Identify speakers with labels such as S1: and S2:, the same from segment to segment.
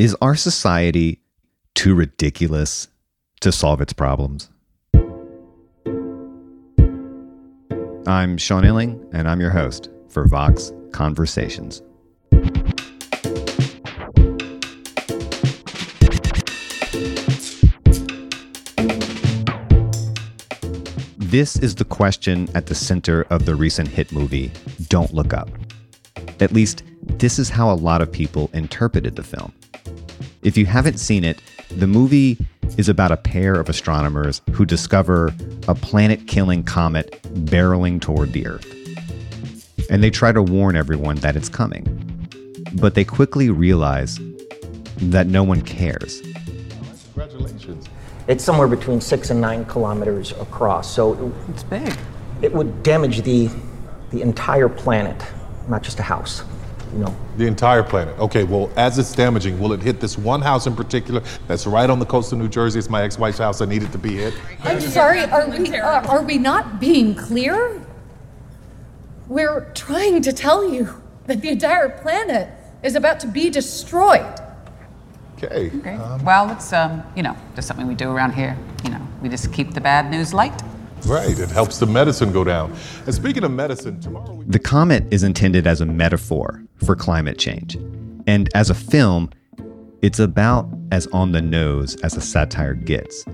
S1: Is our society too ridiculous to solve its problems? I'm Sean Illing, and I'm your host for Vox Conversations. This is the question at the center of the recent hit movie, Don't Look Up. At least, this is how a lot of people interpreted the film. If you haven't seen it, the movie is about a pair of astronomers who discover a planet killing comet barreling toward the Earth. And they try to warn everyone that it's coming. But they quickly realize that no one cares.
S2: Congratulations.
S3: It's somewhere between six and nine kilometers across, so
S4: It's big.
S3: it would damage the, the entire planet, not just a house. You know,
S2: The entire planet. Okay, well, as it's damaging, will it hit this one house in particular that's right on the coast of New Jersey? It's my ex-wife's house. I need it to be hit.
S5: I'm sorry, are we, uh, are we not being clear? We're trying to tell you that the entire planet is about to be destroyed.
S2: Okay.
S4: Okay. well, it's um, you know, just something we do around here. You know, we just keep the bad news light.
S2: Right. It helps the medicine go down. And speaking of medicine, tomorrow we
S1: The comet is intended as a metaphor for climate change. And as a film, it's about as on the nose as a satire gets.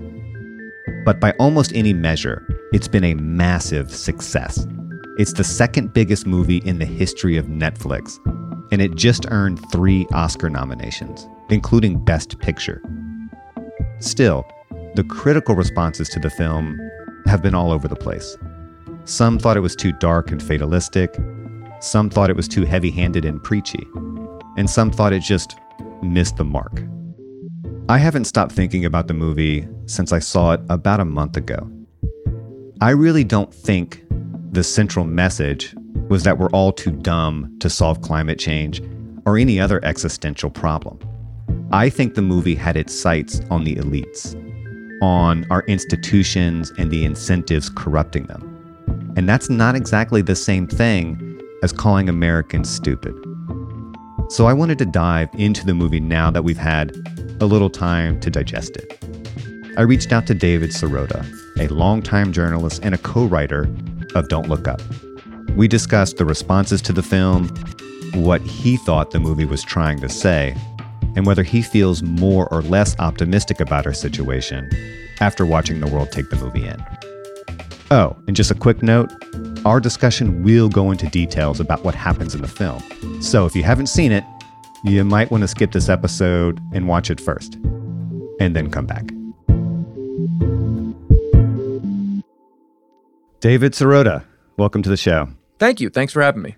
S1: But by almost any measure, it's been a massive success. It's the second biggest movie in the history of Netflix, and it just earned three Oscar nominations, including Best Picture. Still, the critical responses to the film have been all over the place. Some thought it was too dark and fatalistic, some thought it was too heavy handed and preachy, and some thought it just missed the mark. I haven't stopped thinking about the movie since I saw it about a month ago. I really don't think the central message was that we're all too dumb to solve climate change or any other existential problem. I think the movie had its sights on the elites, on our institutions and the incentives corrupting them. And that's not exactly the same thing as calling Americans stupid. So I wanted to dive into the movie now that we've had a little time to digest it. I reached out to David Sirota, a longtime journalist and a co writer of Don't Look Up. We discussed the responses to the film, what he thought the movie was trying to say, and whether he feels more or less optimistic about our situation after watching the world take the movie in. Oh, and just a quick note our discussion will go into details about what happens in the film. So if you haven't seen it, you might want to skip this episode and watch it first, and then come back. David Sirota, welcome to the show.
S6: Thank you. Thanks for having me.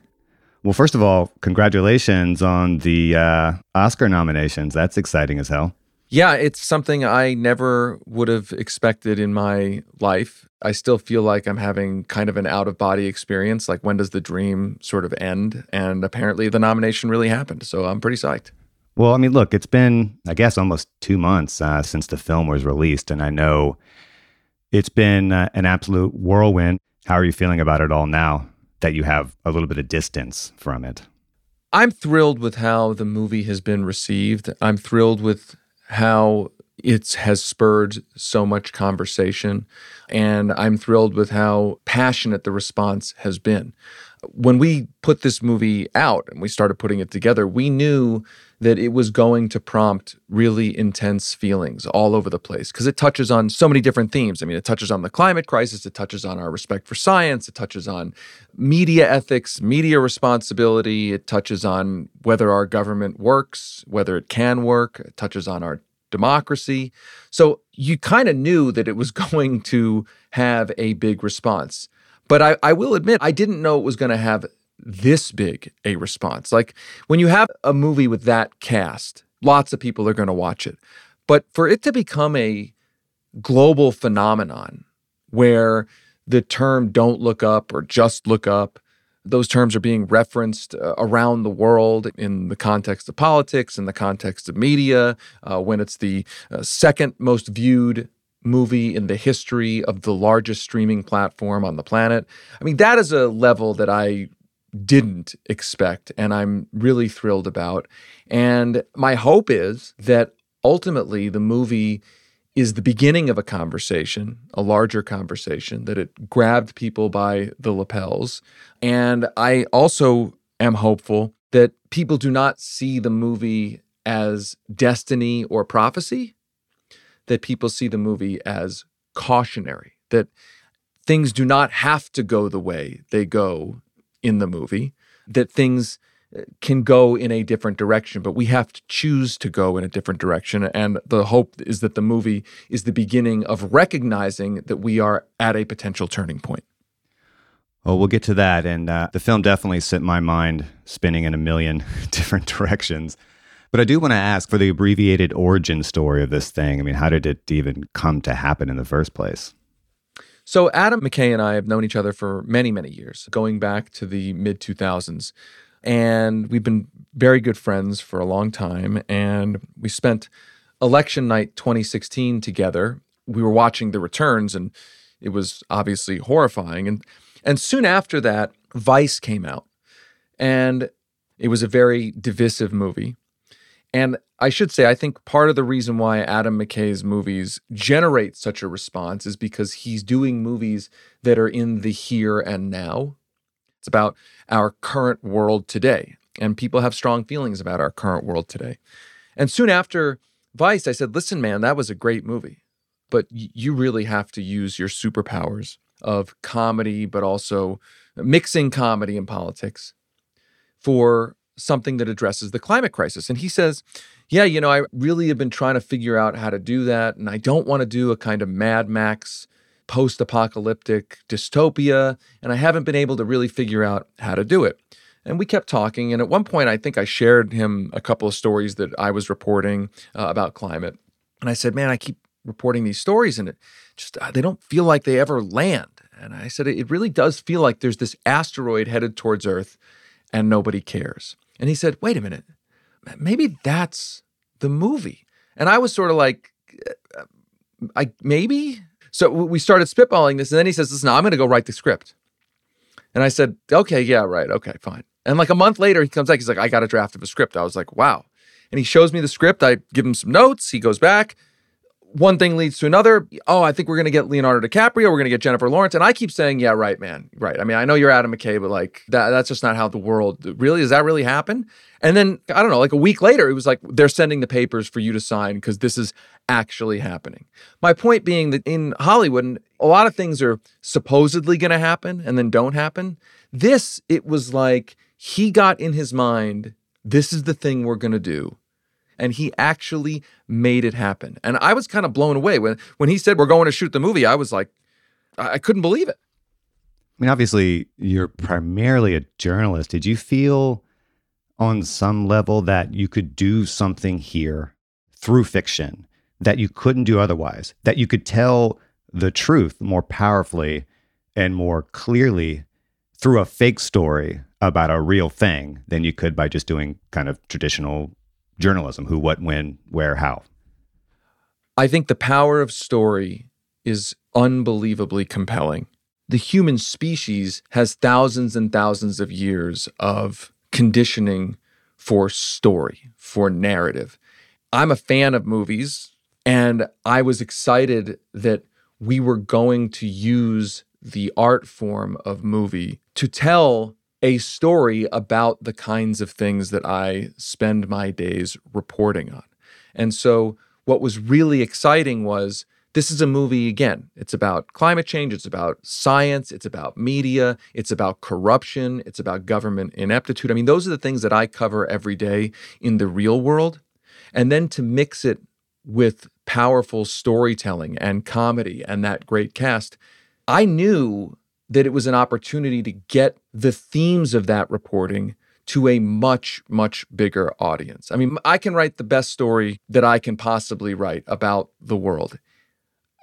S1: Well, first of all, congratulations on the uh, Oscar nominations. That's exciting as hell.
S6: Yeah, it's something I never would have expected in my life. I still feel like I'm having kind of an out of body experience. Like, when does the dream sort of end? And apparently, the nomination really happened. So I'm pretty psyched.
S1: Well, I mean, look, it's been, I guess, almost two months uh, since the film was released, and I know it's been uh, an absolute whirlwind. How are you feeling about it all now that you have a little bit of distance from it?
S6: I'm thrilled with how the movie has been received. I'm thrilled with how it has spurred so much conversation. And I'm thrilled with how passionate the response has been. When we put this movie out and we started putting it together, we knew that it was going to prompt really intense feelings all over the place because it touches on so many different themes. I mean, it touches on the climate crisis, it touches on our respect for science, it touches on media ethics, media responsibility, it touches on whether our government works, whether it can work, it touches on our democracy. So you kind of knew that it was going to have a big response. But I, I will admit, I didn't know it was going to have this big a response. Like when you have a movie with that cast, lots of people are going to watch it. But for it to become a global phenomenon where the term don't look up or just look up, those terms are being referenced uh, around the world in the context of politics, in the context of media, uh, when it's the uh, second most viewed movie in the history of the largest streaming platform on the planet. I mean, that is a level that I didn't expect and I'm really thrilled about. And my hope is that ultimately the movie is the beginning of a conversation, a larger conversation, that it grabbed people by the lapels. And I also am hopeful that people do not see the movie as destiny or prophecy, that people see the movie as cautionary, that things do not have to go the way they go in the movie, that things uh, can go in a different direction, but we have to choose to go in a different direction. And the hope is that the movie is the beginning of recognizing that we are at a potential turning point.
S1: Well, we'll get to that. And uh, the film definitely sent my mind spinning in a million different directions. But I do want to ask for the abbreviated origin story of this thing. I mean, how did it even come to happen in the first place?
S6: So, Adam McKay and I have known each other for many, many years, going back to the mid 2000s. And we've been very good friends for a long time. And we spent election night 2016 together. We were watching the returns, and it was obviously horrifying. And, and soon after that, Vice came out. And it was a very divisive movie. And I should say, I think part of the reason why Adam McKay's movies generate such a response is because he's doing movies that are in the here and now. It's about our current world today. And people have strong feelings about our current world today. And soon after Vice, I said, listen, man, that was a great movie, but you really have to use your superpowers of comedy, but also mixing comedy and politics for something that addresses the climate crisis. And he says, Yeah, you know, I really have been trying to figure out how to do that. And I don't want to do a kind of Mad Max post apocalyptic dystopia. And I haven't been able to really figure out how to do it. And we kept talking. And at one point, I think I shared him a couple of stories that I was reporting uh, about climate. And I said, Man, I keep reporting these stories and it just, uh, they don't feel like they ever land. And I said, It really does feel like there's this asteroid headed towards Earth and nobody cares. And he said, wait a minute, maybe that's the movie. And I was sort of like, uh, I maybe. So we started spitballing this, and then he says, "Listen, I'm going to go write the script." And I said, "Okay, yeah, right, okay, fine." And like a month later, he comes back. He's like, "I got a draft of a script." I was like, "Wow!" And he shows me the script. I give him some notes. He goes back one thing leads to another. Oh, I think we're going to get Leonardo DiCaprio. We're going to get Jennifer Lawrence. And I keep saying, yeah, right, man. Right. I mean, I know you're Adam McKay, but like that, that's just not how the world really, does that really happen? And then, I don't know, like a week later, it was like, they're sending the papers for you to sign because this is actually happening. My point being that in Hollywood, a lot of things are supposedly going to happen and then don't happen. This, it was like he got in his mind, this is the thing we're going to do and he actually made it happen. And I was kind of blown away when when he said we're going to shoot the movie. I was like, I, I couldn't believe it.
S1: I mean, obviously, you're primarily a journalist. Did you feel on some level that you could do something here through fiction that you couldn't do otherwise? That you could tell the truth more powerfully and more clearly through a fake story about a real thing than you could by just doing kind of traditional journalism who, what, when, where, how?
S6: I think the power of story is unbelievably compelling. The human species has thousands and thousands of years of conditioning for story, for narrative. I'm a fan of movies, and I was excited that we were going to use the art form of movie to tell a story about the kinds of things that I spend my days reporting on. And so, what was really exciting was this is a movie again. It's about climate change, it's about science, it's about media, it's about corruption, it's about government ineptitude. I mean, those are the things that I cover every day in the real world. And then to mix it with powerful storytelling and comedy and that great cast, I knew that it was an opportunity to get the themes of that reporting to a much, much bigger audience. I mean, I can write the best story that I can possibly write about the world.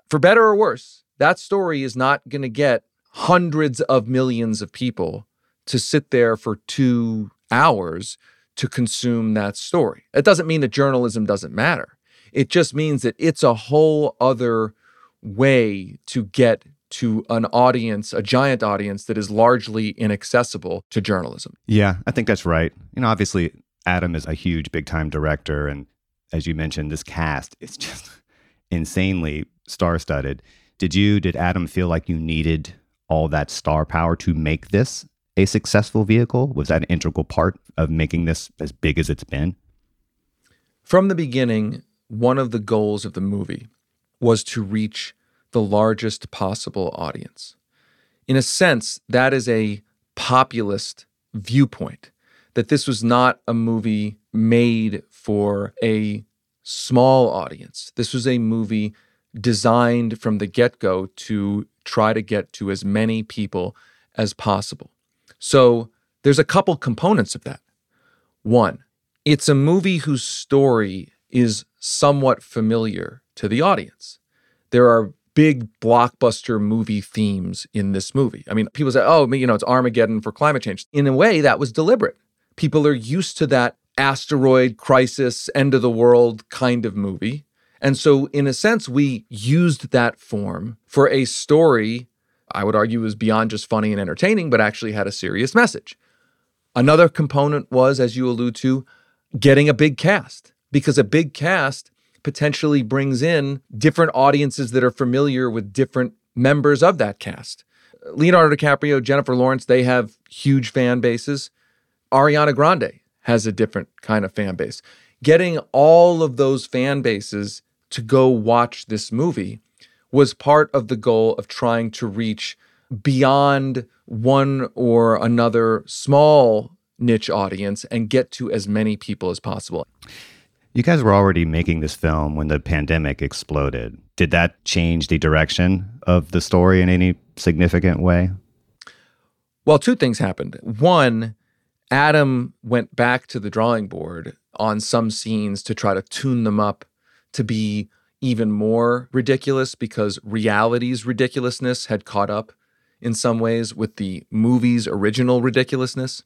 S6: For better or worse, that story is not going to get hundreds of millions of people to sit there for two hours to consume that story. It doesn't mean that journalism doesn't matter. It just means that it's a whole other way to get to an audience, a giant audience that is largely inaccessible to journalism.
S1: Yeah, I think that's right. You know, obviously, Adam is a huge, big time director. And as you mentioned, this cast is just insanely star studded. Did you, did Adam feel like you needed all that star power to make this a successful vehicle? Was that an integral part of making this as big as it's been?
S6: From the beginning, one of the goals of the movie was to reach the largest possible audience. In a sense, that is a populist viewpoint, that this was not a movie made for a small audience. This was a movie designed from the get go to try to get to as many people as possible. So there's a couple components of that. One, it's a movie whose story is somewhat familiar to the audience. There are big blockbuster movie themes in this movie. I mean, people say, oh, you know, it's Armageddon for climate change. In a way, that was deliberate. People are used to that asteroid crisis, end of the world kind of movie. And so, in a sense, we used that form for a story I would argue was beyond just funny and entertaining, but actually had a serious message. Another component was, as you allude to, getting a big cast, because a big cast potentially brings in different audiences that are familiar with different members of that cast. Leonardo DiCaprio, Jennifer Lawrence, they have huge fan bases. Ariana Grande has a different kind of fan base. Getting all of those fan bases to go watch this movie was part of the goal of trying to reach beyond one or another small niche audience and get to as many people as possible.
S1: You guys were already making this film when the pandemic exploded. Did that change the direction of the story in any significant way?
S6: Well, two things happened. One, Adam went back to the drawing board on some scenes to try to tune them up to be even more ridiculous because reality's ridiculousness had caught up in some ways with the movie's original ridiculousness.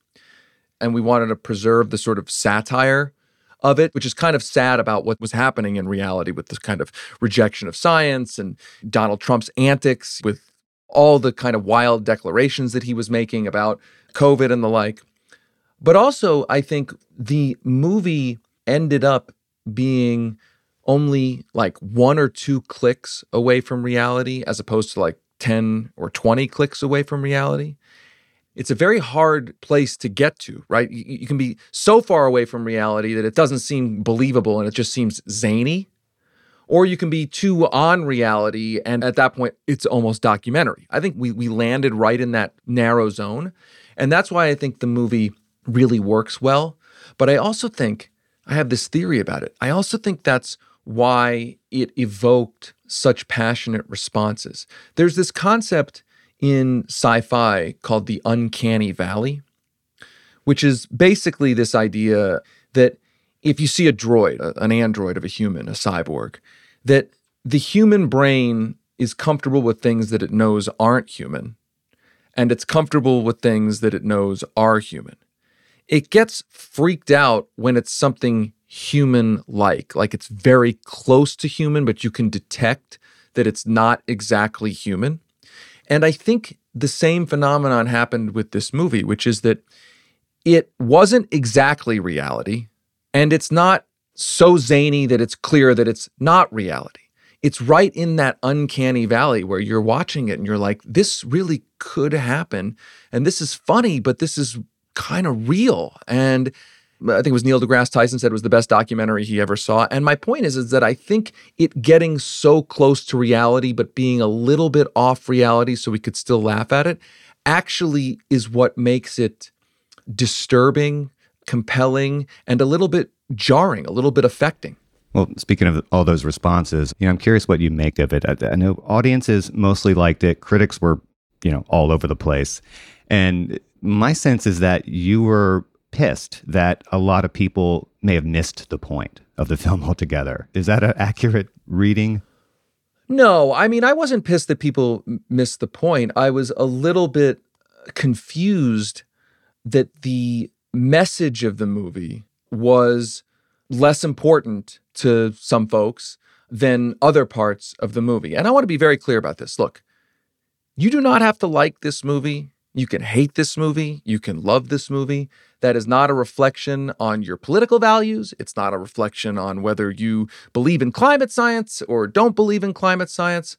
S6: And we wanted to preserve the sort of satire of it, which is kind of sad about what was happening in reality with this kind of rejection of science and Donald Trump's antics with all the kind of wild declarations that he was making about COVID and the like. But also, I think the movie ended up being only like one or two clicks away from reality as opposed to like 10 or 20 clicks away from reality. It's a very hard place to get to, right? You, you, can be so far away from reality that it doesn't seem believable and it just seems zany. Or you can be too on reality and at that point it's almost documentary. I think we we landed right in that narrow zone. And that's why I think the movie really works well. But I also think I have this theory about it. I also think that's why it evoked such passionate responses. There's this concept in sci fi called the uncanny valley, which is basically this idea that if you see a droid, an android of a human, a cyborg, that the human brain is comfortable with things that it knows aren't human, and it's comfortable with things that it knows are human. It gets freaked out when it's something human like. Like it's very close to human, but you can detect that it's not exactly human. And I think the same phenomenon happened with this movie, which is that it wasn't exactly reality, and it's not so zany that it's clear that it's not reality. It's right in that uncanny valley where you're watching it and you're like, this really could happen. And this is funny, but this is kind of real. And I think it was Neil deGrasse Tyson said was the best documentary he ever saw. And my point is, is that I think it getting so close to reality, but being a little bit off reality so we could still laugh at it, actually is what makes it disturbing, compelling, and a little bit jarring, a little bit affecting.
S1: Well, speaking of all those responses, you know, I'm curious what you make of it. I, I know audiences mostly liked it. Critics were, you know, all over the place. And my sense is that you were pissed that a lot of people may have missed the point of the film altogether. Is that an accurate reading?
S6: No, I mean, I wasn't pissed that people missed the point. I was a little bit uh, confused that the message of the movie was less important to some folks than other parts of the movie. And I want to be very clear about this. Look, you do not have to like this movie. You can hate this movie. You can love this movie. That is not a reflection on your political values. It's not a reflection on whether you believe in climate science or don't believe in climate science.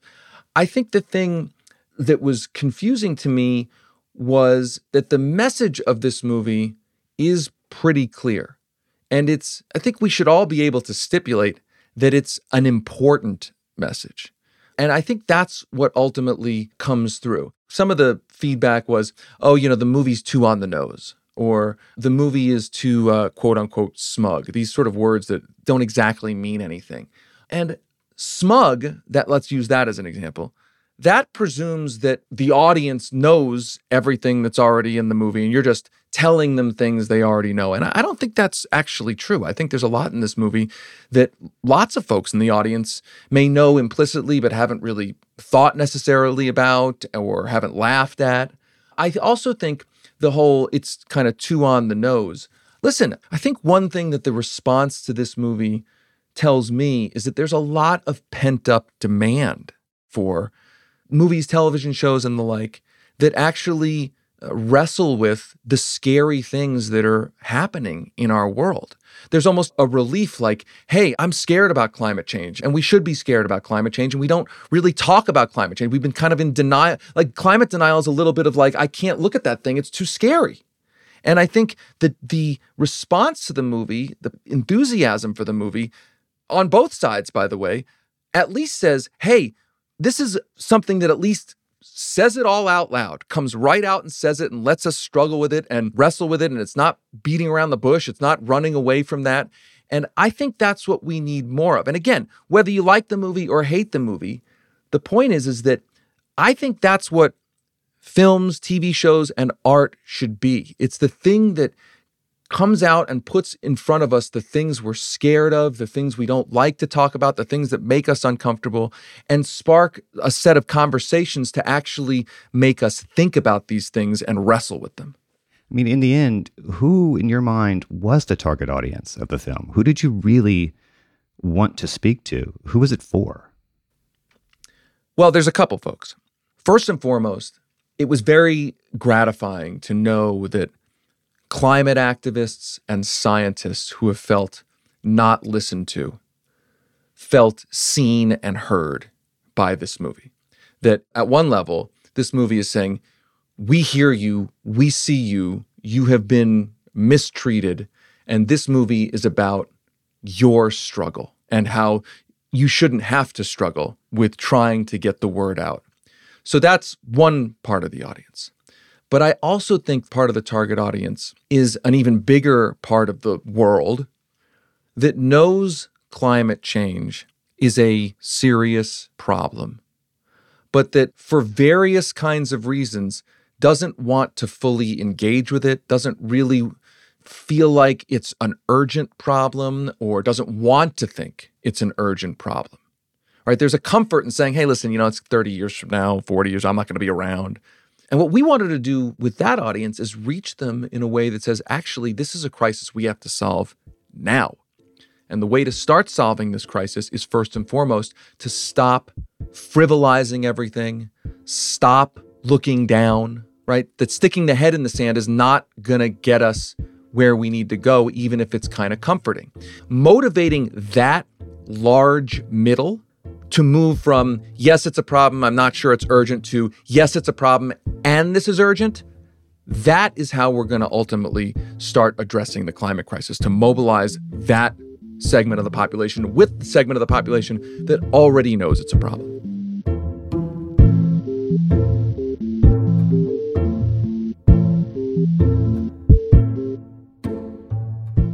S6: I think the thing that was confusing to me was that the message of this movie is pretty clear. And it's, I think we should all be able to stipulate that it's an important message. And I think that's what ultimately comes through. Some of the feedback was, oh, you know, the movie's too on the nose or the movie is too uh, quote unquote smug. These sort of words that don't exactly mean anything. And smug, that let's use that as an example, that presumes that the audience knows everything that's already in the movie and you're just telling them things they already know. And I don't think that's actually true. I think there's a lot in this movie that lots of folks in the audience may know implicitly but haven't really thought necessarily about or haven't laughed at. I also think the whole it's kind of too on the nose. Listen, I think one thing that the response to this movie tells me is that there's a lot of pent up demand for movies, television shows, and the like that actually uh, wrestle with the scary things that are happening in our world. There's almost a relief like, hey, I'm scared about climate change, and we should be scared about climate change, and we don't really talk about climate change. We've been kind of in denial. Like, climate denial is a little bit of like, I can't look at that thing, it's too scary. And I think that the response to the movie, the enthusiasm for the movie, on both sides, by the way, at least says, hey, this is something that at least says it all out loud, comes right out and says it and lets us struggle with it and wrestle with it. And it's not beating around the bush, it's not running away from that. And I think that's what we need more of. And again, whether you like the movie or hate the movie, the point is is that I think that's what films, TV shows and art should be. It's the thing that comes out and puts in front of us the things we're scared of, the things we don't like to talk about, the things that make us uncomfortable, and spark a set of conversations to actually make us think about these things and wrestle with them.
S1: I mean, in the end, who in your mind was the target audience of the film? Who did you really want to speak to? Who was it for?
S6: Well, there's a couple folks. First and foremost, it was very gratifying to know that climate activists and scientists who have felt not listened to, felt seen and heard by this movie. That at one level, this movie is saying, We hear you, we see you, you have been mistreated, and this movie is about your struggle and how you shouldn't have to struggle with trying to get the word out. So that's one part of the audience. But I also think part of the target audience is an even bigger part of the world that knows climate change is a serious problem, but that for various kinds of reasons doesn't want to fully engage with it, doesn't really feel like it's an urgent problem, or doesn't want to think it's an urgent problem. Right? There's a comfort in saying, hey, listen, you know, it's 30 years from now, 40 years, I'm not going to be around. And what we wanted to do with that audience is reach them in a way that says, actually, this is a crisis we have to solve now. And the way to start solving this crisis is first and foremost to stop frivolizing everything, stop looking down, right? That sticking the head in the sand is not going to get us where we need to go, even if it's kind of comforting. Motivating that large middle to move from, yes, it's a problem, I'm not sure it's urgent, to, yes, it's a problem, and this is urgent, that is how we're going to ultimately start addressing the climate crisis to mobilize that segment of the population with the segment of the population that already knows it's a problem.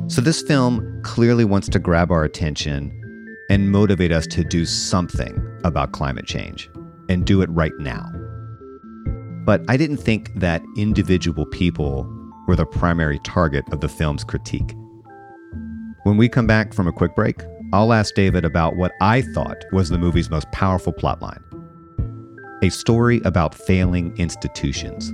S1: So, this film clearly wants to grab our attention and motivate us to do something about climate change and do it right now. But I didn't think that individual people were the primary target of the film's critique. When we come back from a quick break, I'll ask David about what I thought was the movie's most powerful plotline a story about failing institutions.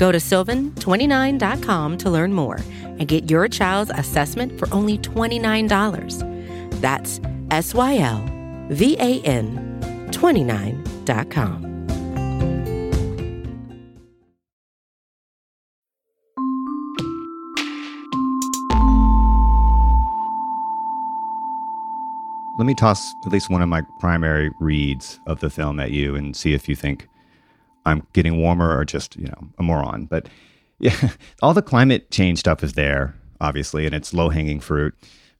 S7: Go to sylvan29.com to learn more and get your child's assessment for only $29. That's S Y L V A N 29.com.
S1: Let me toss at least one of my primary reads of the film at you and see if you think I'm getting warmer or just, you know, a moron. But yeah, all the climate change stuff is there, obviously, and it's low hanging fruit.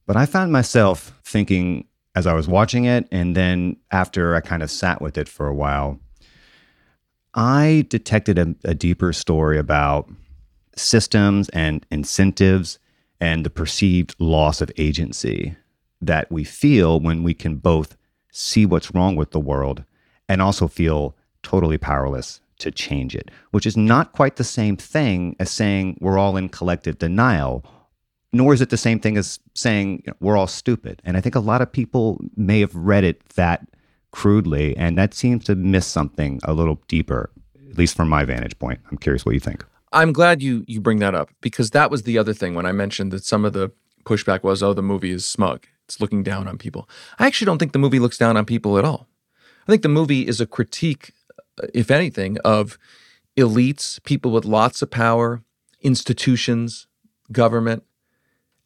S1: But I found myself thinking as I was watching it, and then after I kind of sat with it for a while, I detected a, a deeper story about systems and incentives and the perceived loss of agency that we feel when we can both see what's wrong with the world and also feel totally powerless to change it, which is not quite the same thing as saying we're all in collective denial, nor is it the same thing as saying you know, we're all stupid. And I think a lot of people may have read it that crudely, and that seems to miss something a little deeper, at least from my vantage point. I'm curious what you think.
S6: I'm glad you you bring that up because that was the other thing when I mentioned that some of the pushback was, oh, the movie is smug. It's looking down on people. I actually don't think the movie looks down on people at all. I think the movie is a critique, if anything, of elites, people with lots of power, institutions, government,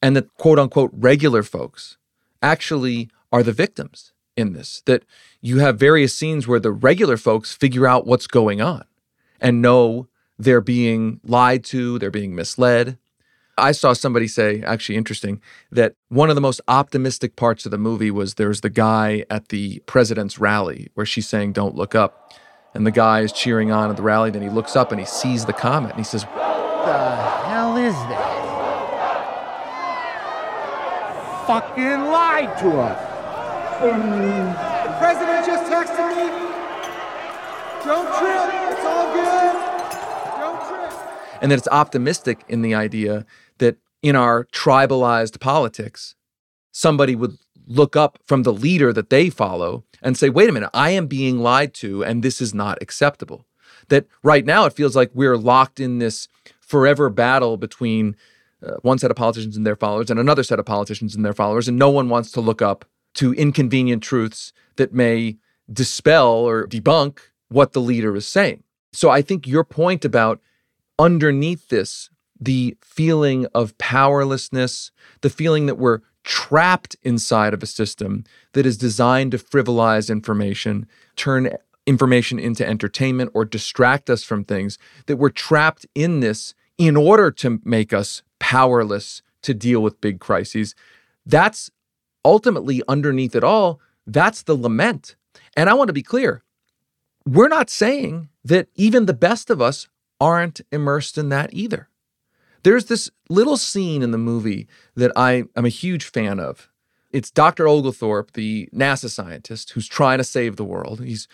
S6: and the quote unquote regular folks actually are the victims in this. That you have various scenes where the regular folks figure out what's going on and know they're being lied to, they're being misled. I saw somebody say, actually interesting, that one of the most optimistic parts of the movie was there's the guy at the president's rally where she's saying, Don't look up. And the guy is cheering on at the rally. Then he looks up and he sees the comet and he says,
S8: What the hell is that? Fucking lied to us.
S9: The president just texted me. Don't trip. It's all good. Don't trip.
S6: And that it's optimistic in the idea that in our tribalized politics, somebody would look up from the leader that they follow and say, wait a minute, I am being lied to, and this is not acceptable. That right now it feels like we're locked in this forever battle between uh, one set of politicians and their followers and another set of politicians and their followers, and no one wants to look up to inconvenient truths that may dispel or debunk what the leader is saying. So I think your point about underneath this, the feeling of powerlessness, the feeling that we're trapped inside of a system that is designed to frivolize information, turn information into entertainment, or distract us from things, that we're trapped in this in order to make us powerless to deal with big crises. That's ultimately underneath it all, that's the lament. And I want to be clear we're not saying that even the best of us aren't immersed in that either. There's this little scene in the movie that I am a huge fan of. It's Dr. Oglethorpe, the NASA scientist who's trying to save the world. He's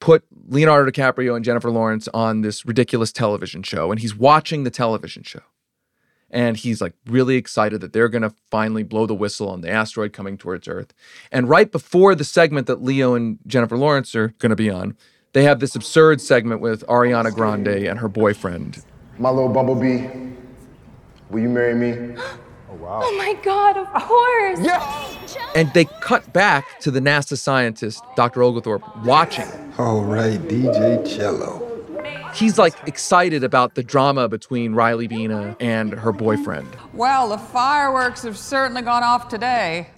S6: put Leonardo DiCaprio and Jennifer Lawrence on this ridiculous television show, and he's watching the television show. And he's like really excited that they're going to finally blow the whistle on the asteroid coming towards Earth. And right before the segment that Leo and Jennifer Lawrence are going to be on, they have this absurd segment with Ariana Grande and her boyfriend.
S10: My little bumblebee, will you marry me?
S11: Oh wow. Oh, my God, of course.
S10: Yes.
S6: And they cut back to the NASA scientist, Dr. Oglethorpe, watching.
S12: All right, DJ Chello.
S6: He's like excited about the drama between Riley Bina and her boyfriend.
S4: Well, the fireworks have certainly gone off today.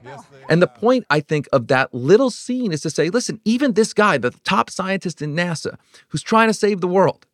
S6: And the point, I think, of that little scene is to say, listen, even this guy, the top scientist in NASA, who's trying to save the world,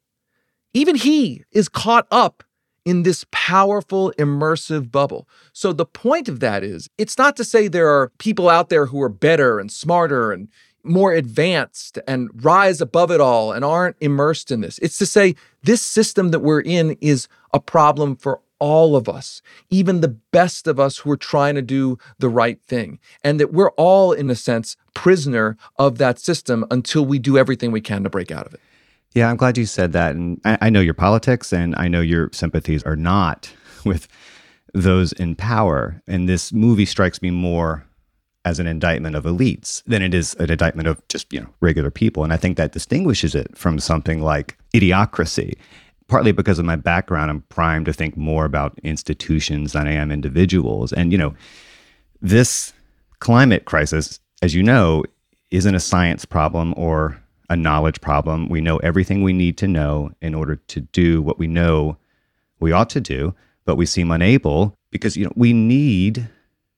S6: even he is caught up in this powerful, immersive bubble. So the point of that is, it's not to say there are people out there who are better and smarter and more advanced and rise above it all and aren't immersed in this. It's to say this system that we're in is a problem for all of us, even the best of us who are trying to do the right thing. And that we're all, in a sense, prisoner of that system until we do everything we can to break out of it.
S1: Yeah, I'm glad you said that. And I, I know your politics and I know your sympathies are not with those in power. And this movie strikes me more as an indictment of elites than it is an indictment of just, you know, regular people. And I think that distinguishes it from something like idiocracy. Partly because of my background, I'm primed to think more about institutions than I am individuals. And, you know, this climate crisis, as you know, isn't a science problem or a knowledge problem. We know everything we need to know in order to do what we know we ought to do, but we seem unable because you know we need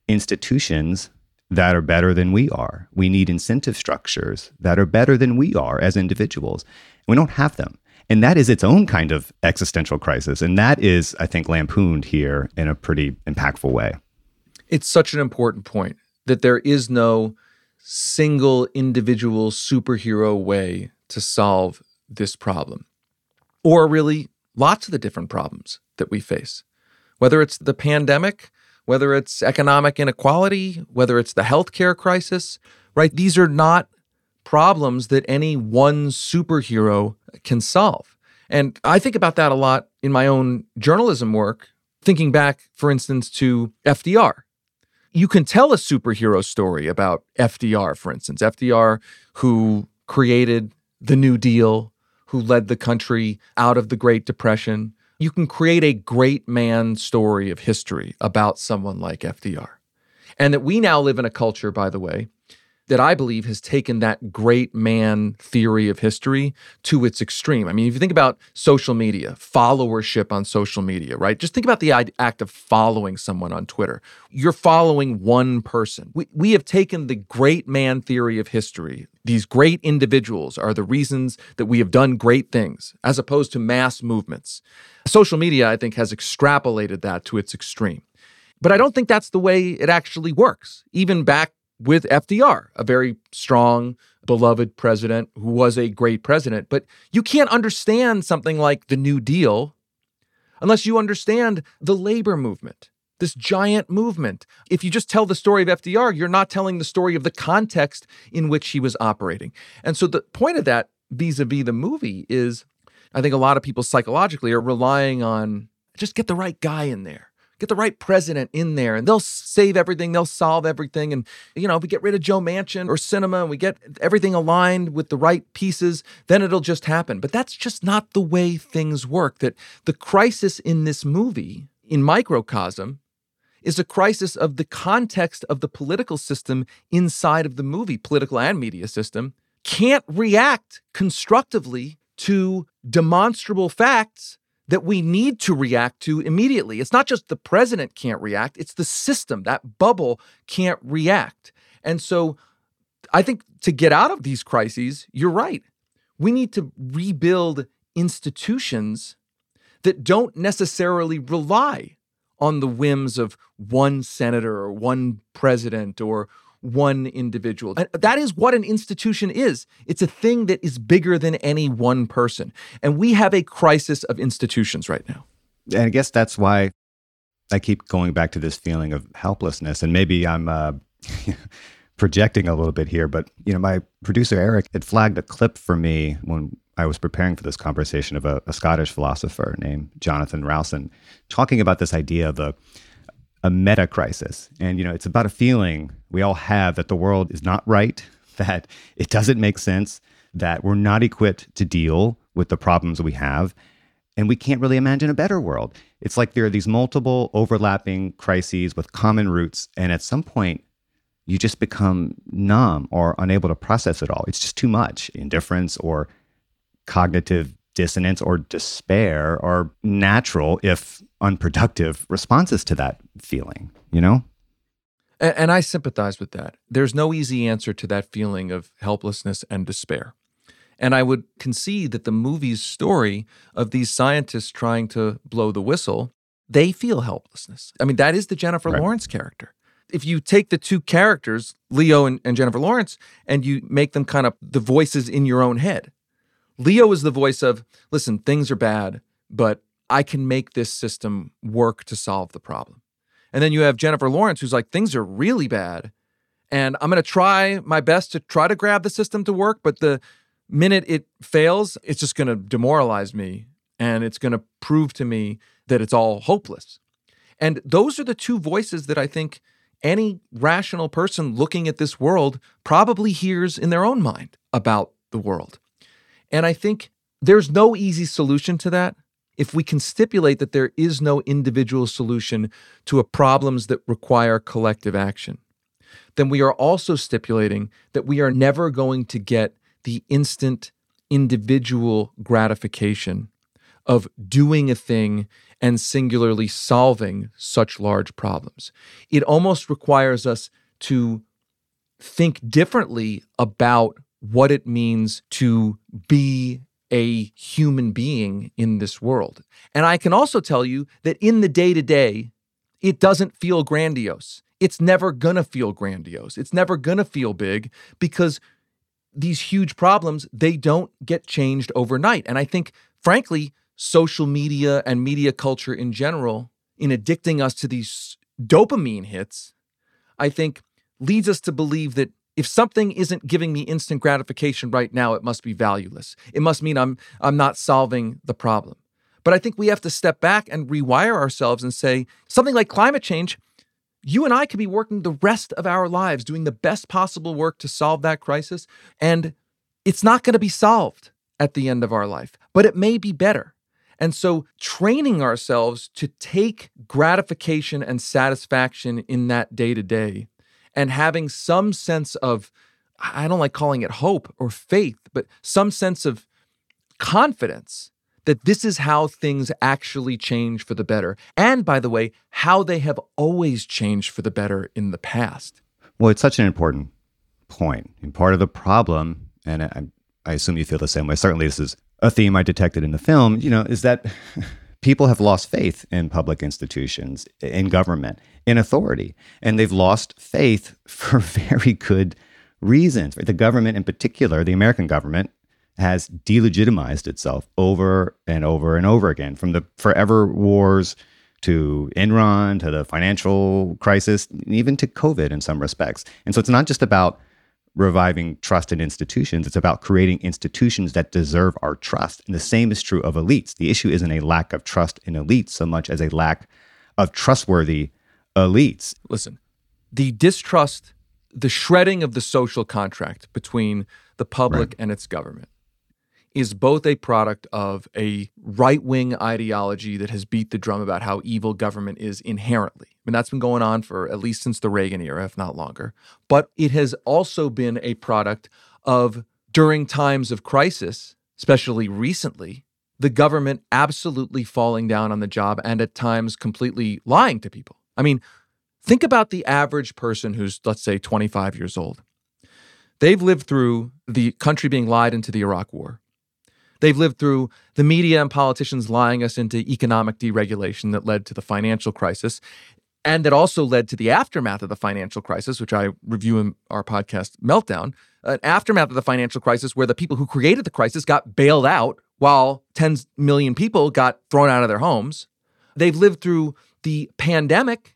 S1: institutions that are better than we are. We need incentive structures that are better than we are as individuals. We don't have them. And that is its own kind of existential crisis. And that is, I think, lampooned here in a pretty impactful way.
S6: It's such an important point that there is no single individual superhero way to solve this problem, or really lots of the different problems that we face. Whether it's the pandemic, whether it's economic inequality, whether it's the healthcare crisis, right? These are not problems that any one superhero can solve. And I think about that a lot in my own journalism work, thinking back, for instance, to FDR you can tell a superhero story about FDR, for instance, FDR who created the New Deal, who led the country out of the Great Depression. You can create a great man story of history about someone like FDR. And that we now live in a culture, by the way, that I believe has taken that great man theory of history to its extreme. I mean, if you think about social media, followership on social media, right? Just think about the act of following someone on Twitter. You're following one person. We, we have taken the great man theory of history. These great individuals are the reasons that we have done great things, as opposed to mass movements. Social media, I think, has extrapolated that to its extreme. But I don't think that's the way it actually works. Even back with FDR, a very strong, beloved president who was a great president. But you can't understand something like the New Deal unless you understand the labor movement, this giant movement. If you just tell the story of FDR, you're not telling the story of the context in which he was operating. And so the point of that vis a vis the movie is I think a lot of people psychologically are relying on just get the right guy in there get the right president in there and they'll save everything they'll solve everything and you know if we get rid of joe manchin or Sinema and we get everything aligned with the right pieces then it'll just happen. But that's just not the way things work that the crisis in this movie in microcosm is a crisis of the context of the political system inside of the movie. Political and media system can't react constructively to demonstrable facts that we need to react to immediately. It's not just the president can't react, it's the system, that bubble can't react. And so I think to get out of these crises, you're right. We need to rebuild institutions that don't necessarily rely on the whims of one senator or one president or one individual. That is what an institution is. It's a thing that is bigger than any one person. And we have a crisis of institutions right now.
S1: And I guess that's why I keep going back to this feeling of helplessness. And maybe I'm uh, projecting a little bit here, but you know, my producer Eric had flagged a clip for me when I was preparing for this conversation of a, a Scottish philosopher named Jonathan Rowson, talking about this idea of a a meta crisis. And, you know, it's about a feeling we all have that the world is not right, that it doesn't make sense, that we're not equipped to deal with the problems we have. And we can't really imagine a better world. It's like there are these multiple overlapping crises with common roots. And at some point, you just become numb or unable to process it all. It's just too much. Indifference or cognitive dissonance or despair are natural, if unproductive, responses to that feeling, you know?
S6: And, and I sympathize with that. There's no easy answer to that feeling of helplessness and despair. And I would concede that the movie's story of these scientists trying to blow the whistle, they feel helplessness. I mean, that is the Jennifer right. Lawrence character. If you take the two characters, Leo and, and Jennifer Lawrence, and you make them kind of the voices in your own head, Leo is the voice of, listen, things are bad, but I can make this system work to solve the problem. And then you have Jennifer Lawrence, who's like, things are really bad. And I'm going to try my best to try to grab the system to work. But the minute it fails, it's just going to demoralize me. And it's going to prove to me that it's all hopeless. And those are the two voices that I think any rational person looking at this world probably hears in their own mind about the world. And I think there's no easy solution to that. If we can stipulate that there is no individual solution to problems that require collective action, then we are also stipulating that we are never going to get the instant individual gratification of doing a thing and singularly solving such large problems. It almost requires us to think differently about what it means to be a human being in this world. And I can also tell you that in the day to day, it doesn't feel grandiose. It's never gonna feel grandiose. It's never gonna feel big because these huge problems, they don't get changed overnight. And I think, frankly, social media and media culture in general, in addicting us to these dopamine hits, I think leads us to believe that if something isn't giving me instant gratification right now, it must be valueless. It must mean I'm I'm not solving the problem. But I think we have to step back and rewire ourselves and say something like climate change, you and I could be working the rest of our lives doing the best possible work to solve that crisis and it's not going to be solved at the end of our life, but it may be better. And so, training ourselves to take gratification and satisfaction in that day to day and having some sense of, I don't like calling it hope or faith, but some sense of confidence that this is how things actually change for the better. And by the way, how they have always changed for the better in the past.
S1: Well, it's such an important point. And part of the problem, and I, I assume you feel the same way, certainly this is a theme I detected in the film, you know, is that people have lost faith in public institutions, in government, in authority, and they've lost faith for very good reasons. The government, in particular, the American government, has delegitimized itself over and over and over again, from the forever wars to Enron to the financial crisis, even to COVID in some respects. And so it's not just about reviving trust in institutions. It's about creating institutions that deserve our trust. And the same is true of elites. The issue isn't a lack of trust in elites so much as a lack of trustworthy elites.
S6: Listen, the distrust, the shredding of the social contract between the public right. and its government is both a product of a right wing ideology that has beat the drum about how evil government is inherently. I mean, that's been going on for at least since the Reagan era, if not longer. But it has also been a product of during times of crisis, especially recently, the government absolutely falling down on the job and at times completely lying to people. I mean, think about the average person who's, let's say, 25 years old. They've lived through the country being lied into the Iraq War. They've lived through the media and politicians lying us into economic deregulation that led to the financial crisis. and that also led to the aftermath of the financial crisis, which I review in our podcast Meltdown, an aftermath of the financial crisis where the people who created the crisis got bailed out while 10 million people got thrown out of their homes. They've lived through the pandemic,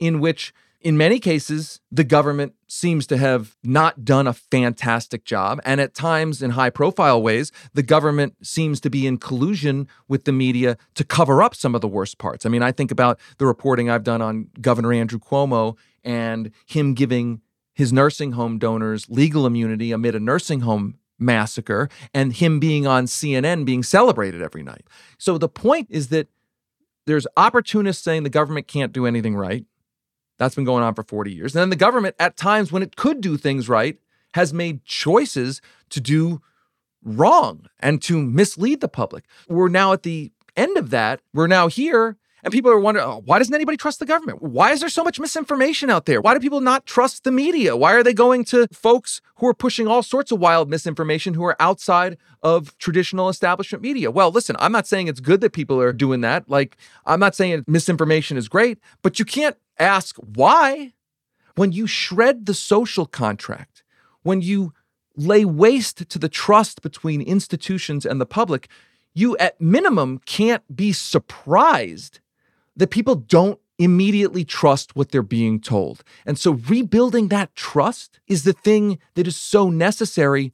S6: in which, in many cases, the government seems to have not done a fantastic job. And at times, in high profile ways, the government seems to be in collusion with the media to cover up some of the worst parts. I mean, I think about the reporting I've done on Governor Andrew Cuomo and him giving his nursing home donors legal immunity amid a nursing home massacre and him being on CNN being celebrated every night. So the point is that there's opportunists saying the government can't do anything right. That's been going on for 40 years. And then the government, at times when it could do things right, has made choices to do wrong and to mislead the public. We're now at the end of that. We're now here and people are wondering, oh, why doesn't anybody trust the government? Why is there so much misinformation out there? Why do people not trust the media? Why are they going to folks who are pushing all sorts of wild misinformation who are outside of traditional establishment media? Well, listen, I'm not saying it's good that people are doing that. Like, I'm not saying misinformation is great, but you can't ask why. When you shred the social contract, when you lay waste to the trust between institutions and the public, you at minimum can't be surprised that people don't immediately trust what they're being told. And so rebuilding that trust is the thing that is so necessary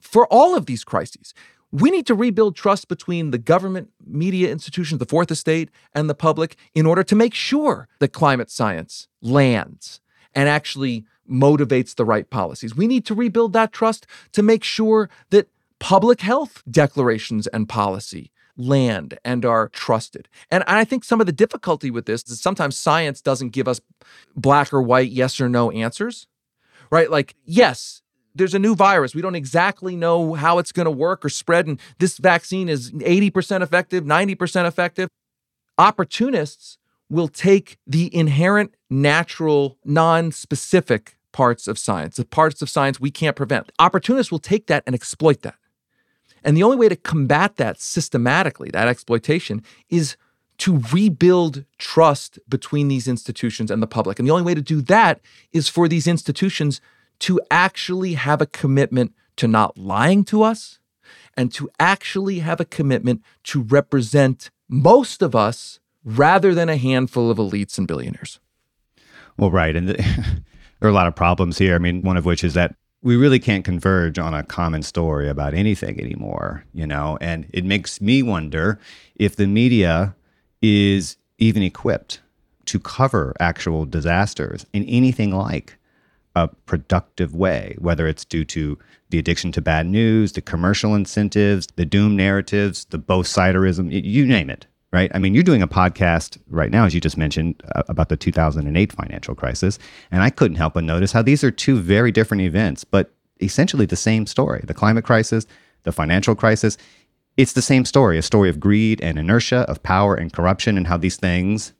S6: for all of these crises. We need to rebuild trust between the government, media institutions, the fourth estate, and the public in order to make sure that climate science lands and actually motivates the right policies. We need to rebuild that trust to make sure that public health declarations and policy land and are trusted. And I think some of the difficulty with this is sometimes science doesn't give us black or white, yes or no answers, right? Like, yes, there's a new virus. We don't exactly know how it's going to work or spread. And this vaccine is 80% effective, 90% effective. Opportunists will take the inherent, natural, non specific parts of science, the parts of science we can't prevent. Opportunists will take that and exploit that. And the only way to combat that systematically, that exploitation, is to rebuild trust between these institutions and the public. And the only way to do that is for these institutions to actually have a commitment to not lying to us and to actually have a commitment to represent most of us rather than a handful of elites and billionaires.
S1: Well, right. And the, there are a lot of problems here. I mean, one of which is that we really can't converge on a common story about anything anymore, you know? And it makes me wonder if the media is even equipped to cover actual disasters in anything like a productive way, whether it's due to the addiction to bad news, the commercial incentives, the doom narratives, the both siderism, you name it right? I mean, you're doing a podcast right now, as you just mentioned, uh, about the 2008 financial crisis. And I couldn't help but notice how these are two very different events, but essentially the same story the climate crisis, the financial crisis. It's the same story a story of greed and inertia, of power and corruption, and how these things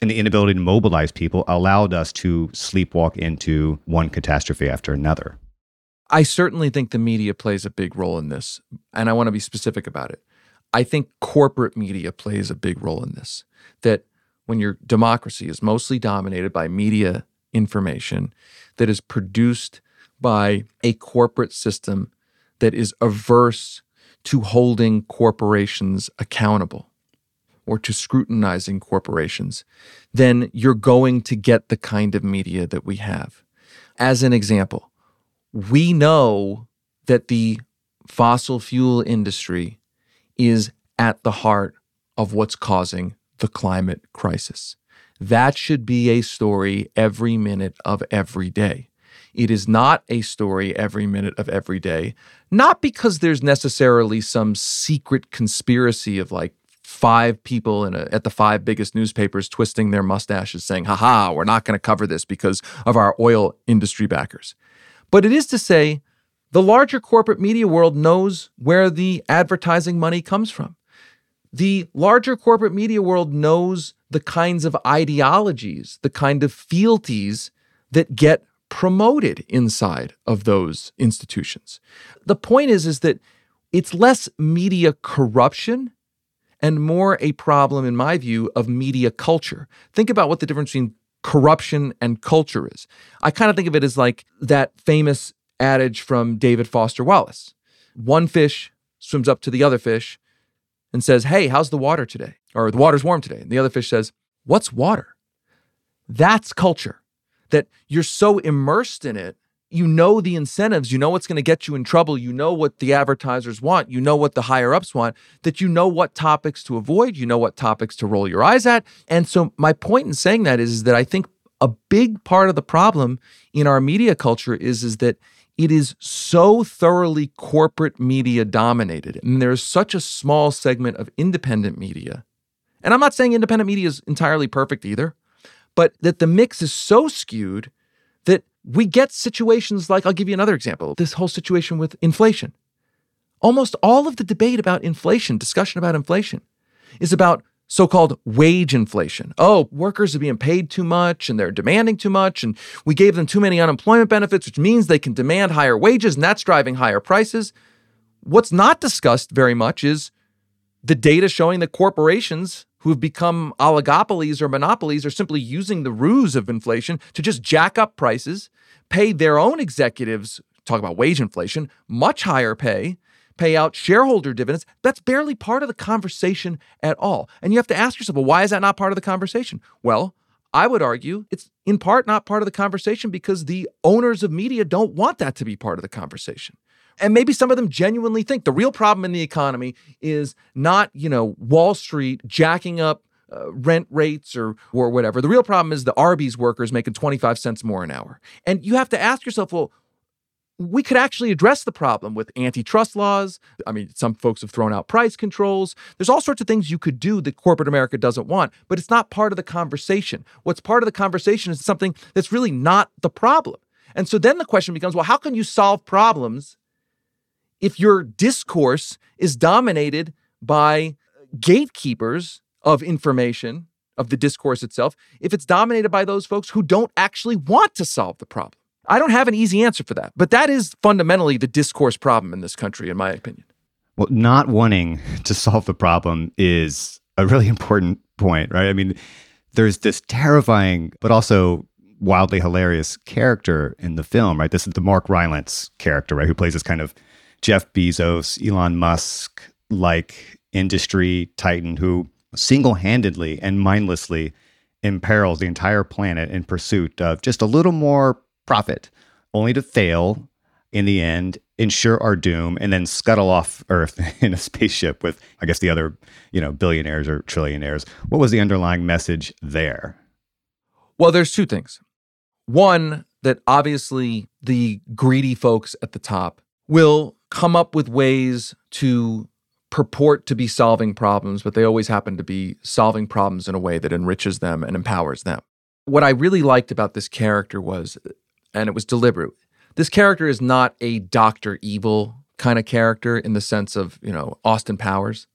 S1: and the inability to mobilize people allowed us to sleepwalk into one catastrophe after another.
S6: I certainly think the media plays a big role in this, and I want to be specific about it. I think corporate media plays a big role in this. That when your democracy is mostly dominated by media information that is produced by a corporate system that is averse to holding corporations accountable or to scrutinizing corporations, then you're going to get the kind of media that we have. As an example, we know that the fossil fuel industry is at the heart of what's causing the climate crisis. That should be a story every minute of every day. It is not a story every minute of every day, not because there's necessarily some secret conspiracy of like five people a, at the five biggest newspapers twisting their mustaches saying, haha, we're not going to cover this because of our oil industry backers. But it is to say, the larger corporate media world knows where the advertising money comes from. The larger corporate media world knows the kinds of ideologies, the kind of fealties that get promoted inside of those institutions. The point is is that it's less media corruption and more a problem, in my view, of media culture. Think about what the difference between corruption and culture is. I kind of think of it as like that famous adage from David Foster Wallace one fish swims up to the other fish and says, Hey, how's the water today? Or the water's warm today. And the other fish says, What's water? That's culture, that you're so immersed in it you know the incentives, you know what's going to get you in trouble, you know what the advertisers want, you know what the higher ups want, that you know what topics to avoid, you know what topics to roll your eyes at. And so my point in saying that is, is that I think a big part of the problem in our media culture is is that it is so thoroughly corporate media dominated and there's such a small segment of independent media. And I'm not saying independent media is entirely perfect either, but that the mix is so skewed that we get situations like, I'll give you another example this whole situation with inflation. Almost all of the debate about inflation, discussion about inflation, is about so called wage inflation. Oh, workers are being paid too much and they're demanding too much, and we gave them too many unemployment benefits, which means they can demand higher wages, and that's driving higher prices. What's not discussed very much is the data showing that corporations who've become oligopolies or monopolies are simply using the ruse of inflation to just jack up prices, pay their own executives, talk about wage inflation, much higher pay, pay out shareholder dividends. That's barely part of the conversation at all. And you have to ask yourself, well, why is that not part of the conversation? Well, I would argue it's in part not part of the conversation because the owners of media don't want that to be part of the conversation. And maybe some of them genuinely think the real problem in the economy is not, you know, Wall Street jacking up uh, rent rates or or whatever. The real problem is the Arby's workers making 25 cents more an hour. And you have to ask yourself, well, we could actually address the problem with antitrust laws. I mean, some folks have thrown out price controls. There's all sorts of things you could do that corporate America doesn't want, but it's not part of the conversation. What's part of the conversation is something that's really not the problem. And so then the question becomes well, how can you solve problems if your discourse is dominated by gatekeepers of information, of the discourse itself, if it's dominated by those folks who don't actually want to solve the problem. I don't have an easy answer for that, but that is fundamentally the discourse problem in this country, in my opinion.
S1: Well, not wanting to solve the problem is a really important point, right? I mean, there's this terrifying, but also wildly hilarious character in the film, right? This is the Mark Rylance character, right? Who plays this kind of Jeff Bezos, Elon Musk like industry titan who single handedly and mindlessly imperils the entire planet in pursuit of just a little more profit, only to fail in the end, ensure our doom, and then scuttle off Earth in a spaceship with, I guess, the other, you know, billionaires or trillionaires. What was the underlying message there?
S6: Well, there's two things. One, that obviously the greedy folks at the top will come up with ways to purport to be solving problems, but they always happen to be solving problems in a way that enriches them and empowers them. What I really liked about this character was, and it was deliberate, this character is not a Dr. Evil kind of character in the sense of, you know, Austin Powers.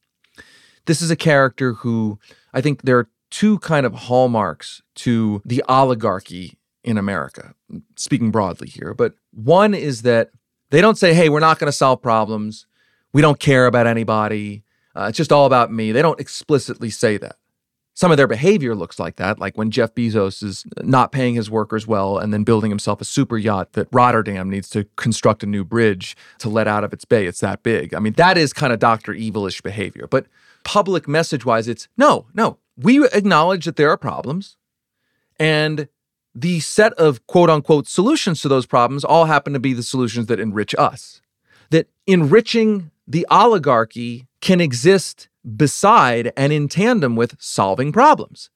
S6: This is a character who I think there are two kind of hallmarks to the oligarchy in America, speaking broadly here. But one is that they don't say, hey, we're not going to solve problems. We don't care about anybody. Uh, it's just all about me. They don't explicitly say that. Some of their behavior looks like that, like when Jeff Bezos is not paying his workers well and then building himself a super yacht that Rotterdam needs to construct a new bridge to let out of its bay. It's that big. I mean, that is kind of Dr. Evilish behavior. But public message wise, it's no, no. We acknowledge that there are problems. And the set of quote unquote solutions to those problems all happen to be the solutions that enrich us. That enriching the oligarchy can exist beside and in tandem with solving problems.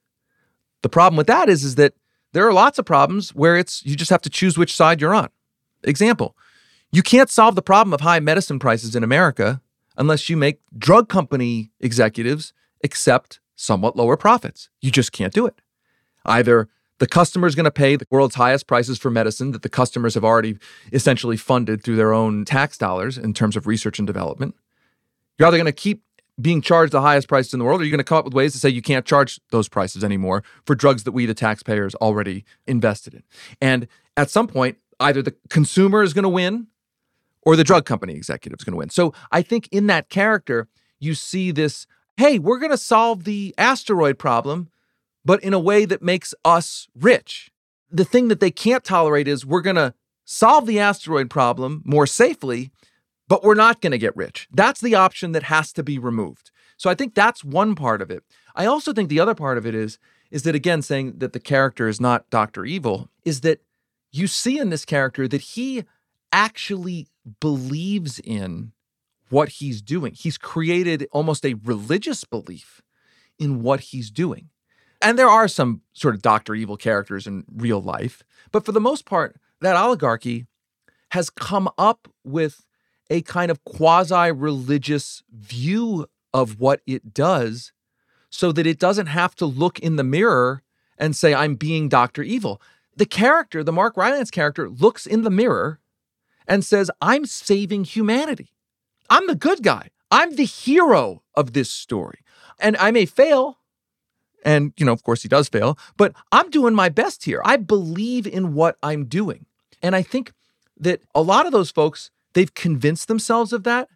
S6: The problem with that is, is that there are lots of problems where it's you just have to choose which side you're on. Example, you can't solve the problem of high medicine prices in America unless you make drug company executives accept somewhat lower profits. You just can't do it. Either the customer is going to pay the world's highest prices for medicine that the customers have already essentially funded through their own tax dollars in terms of research and development. You're either going to keep being charged the highest prices in the world, or you're going to come up with ways to say you can't charge those prices anymore for drugs that we, the taxpayers, already invested in. And at some point, either the consumer is going to win or the drug company executive is going to win. So I think in that character, you see this hey, we're going to solve the asteroid problem, but in a way that makes us rich. The thing that they can't tolerate is we're going to solve the asteroid problem more safely, but we're not going to get rich. That's the option that has to be removed. So I think that's one part of it. I also think the other part of it is is that again saying that the character is not Dr. Evil is that you see in this character that he actually believes in what he's doing. He's created almost a religious belief in what he's doing. And there are some sort of Dr. Evil characters in real life, but for the most part, that oligarchy has come up with a kind of quasi religious view of what it does so that it doesn't have to look in the mirror and say, I'm being Dr. Evil. The character, the Mark Rylance character, looks in the mirror and says, I'm saving humanity. I'm the good guy. I'm the hero of this story. And I may fail. And, you know, of course, he does fail, but I'm doing my best here. I believe in what I'm doing. And I think that a lot of those folks, they've convinced themselves of that.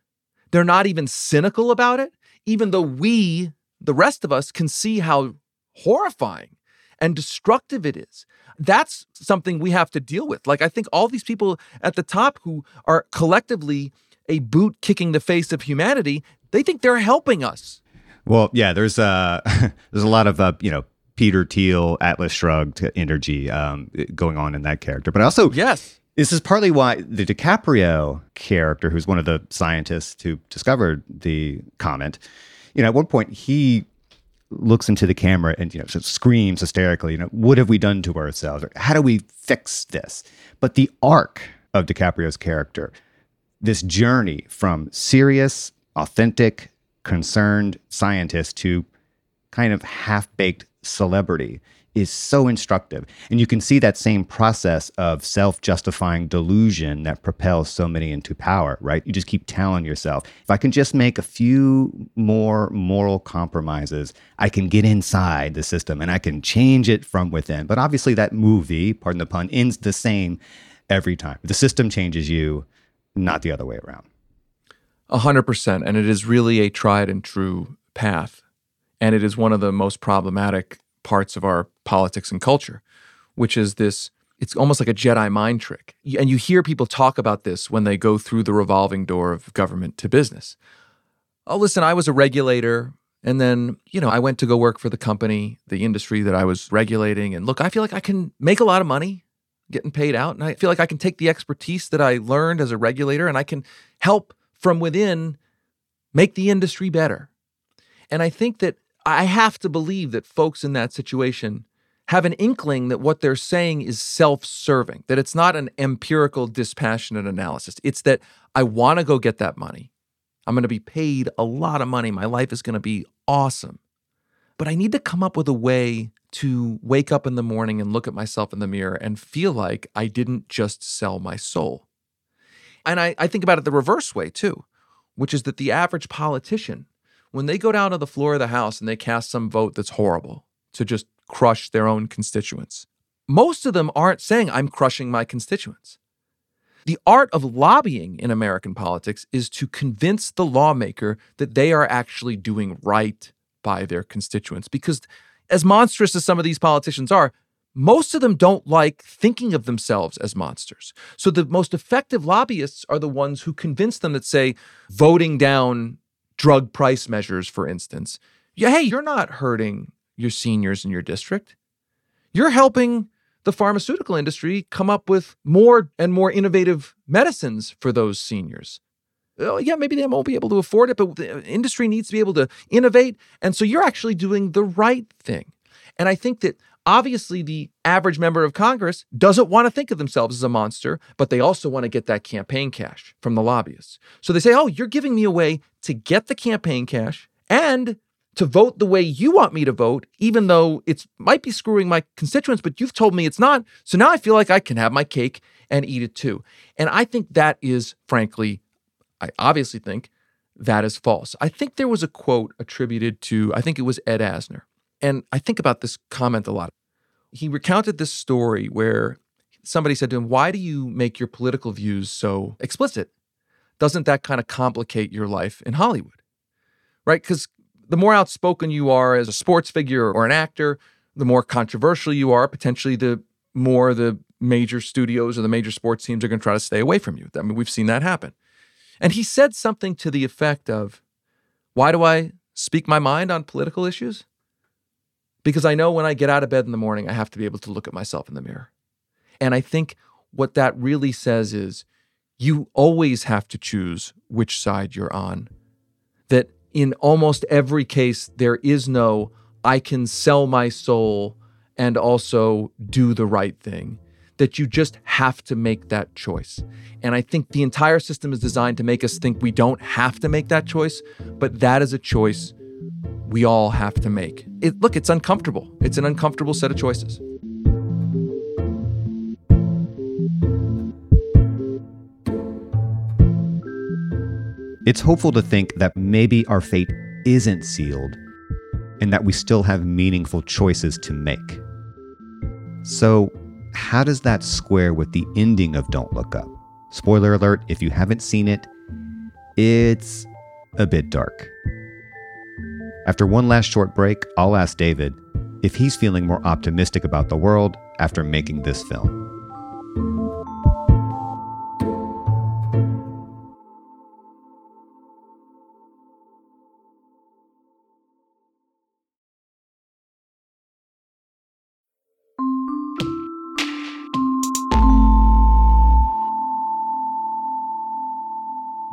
S6: They're not even cynical about it, even though we, the rest of us, can see how horrifying and destructive it is. That's something we have to deal with. Like, I think all these people at the top who are collectively a boot kicking the face of humanity, they think they're helping us.
S1: Well, yeah, there's uh, there's a lot of uh, you know Peter Thiel, Atlas Shrugged energy um, going on in that character, but also
S6: yes,
S1: this is partly why the DiCaprio character, who's one of the scientists who discovered the comet, you know, at one point he looks into the camera and you know screams hysterically, you know, what have we done to ourselves? Or, How do we fix this? But the arc of DiCaprio's character this journey from serious, authentic, concerned scientist to kind of half baked celebrity is so instructive. And you can see that same process of self justifying delusion that propels so many into power, right? You just keep telling yourself, if I can just make a few more moral compromises, I can get inside the system and I can change it from within. But obviously, that movie, pardon the pun, ends the same every time. The system changes you, not the other way around.
S6: A hundred percent. And it is really a tried and true path. And it is one of the most problematic parts of our politics and culture, which is this it's almost like a Jedi mind trick. And you hear people talk about this when they go through the revolving door of government to business. Oh, listen, I was a regulator. And then, you know, I went to go work for the company, the industry that I was regulating. And look, I feel like I can make a lot of money getting paid out. And I feel like I can take the expertise that I learned as a regulator and I can help from within make the industry better. And I think that I have to believe that folks in that situation have an inkling that what they're saying is self serving, that it's not an empirical, dispassionate analysis. It's that I want to go get that money. I'm going to be paid a lot of money. My life is going to be awesome. But I need to come up with a way to wake up in the morning and look at myself in the mirror and feel like I didn't just sell my soul. And I, I think about it the reverse way too, which is that the average politician, when they go down to the floor of the House and they cast some vote that's horrible to just crush their own constituents, most of them aren't saying, I'm crushing my constituents. The art of lobbying in American politics is to convince the lawmaker that they are actually doing right by their constituents because as monstrous as some of these politicians are, most of them don't like thinking of themselves as monsters. So the most effective lobbyists are the ones who convince them that, say, voting down drug price measures, for instance, yeah, hey, you're not hurting your seniors in your district. You're helping the pharmaceutical industry come up with more and more innovative medicines for those seniors. Yeah, maybe they won't be able to afford it, but the industry needs to be able to innovate. And so you're actually doing the right thing. And I think that obviously the average member of Congress doesn't want to think of themselves as a monster, but they also want to get that campaign cash from the lobbyists. So they say, oh, you're giving me a way to get the campaign cash and to vote the way you want me to vote, even though it might be screwing my constituents, but you've told me it's not. So now I feel like I can have my cake and eat it too. And I think that is, frankly, I obviously think that is false. I think there was a quote attributed to, I think it was Ed Asner. And I think about this comment a lot. He recounted this story where somebody said to him, Why do you make your political views so explicit? Doesn't that kind of complicate your life in Hollywood? Right? Because the more outspoken you are as a sports figure or an actor, the more controversial you are, potentially the more the major studios or the major sports teams are going to try to stay away from you. I mean, we've seen that happen. And he said something to the effect of, Why do I speak my mind on political issues? Because I know when I get out of bed in the morning, I have to be able to look at myself in the mirror. And I think what that really says is you always have to choose which side you're on. That in almost every case, there is no, I can sell my soul and also do the right thing that you just have to make that choice. And I think the entire system is designed to make us think we don't have to make that choice, but that is a choice we all have to make. It, look, it's uncomfortable. It's an uncomfortable set of choices.
S1: It's hopeful to think that maybe our fate isn't sealed and that we still have meaningful choices to make. So, how does that square with the ending of Don't Look Up? Spoiler alert if you haven't seen it, it's a bit dark. After one last short break, I'll ask David if he's feeling more optimistic about the world after making this film.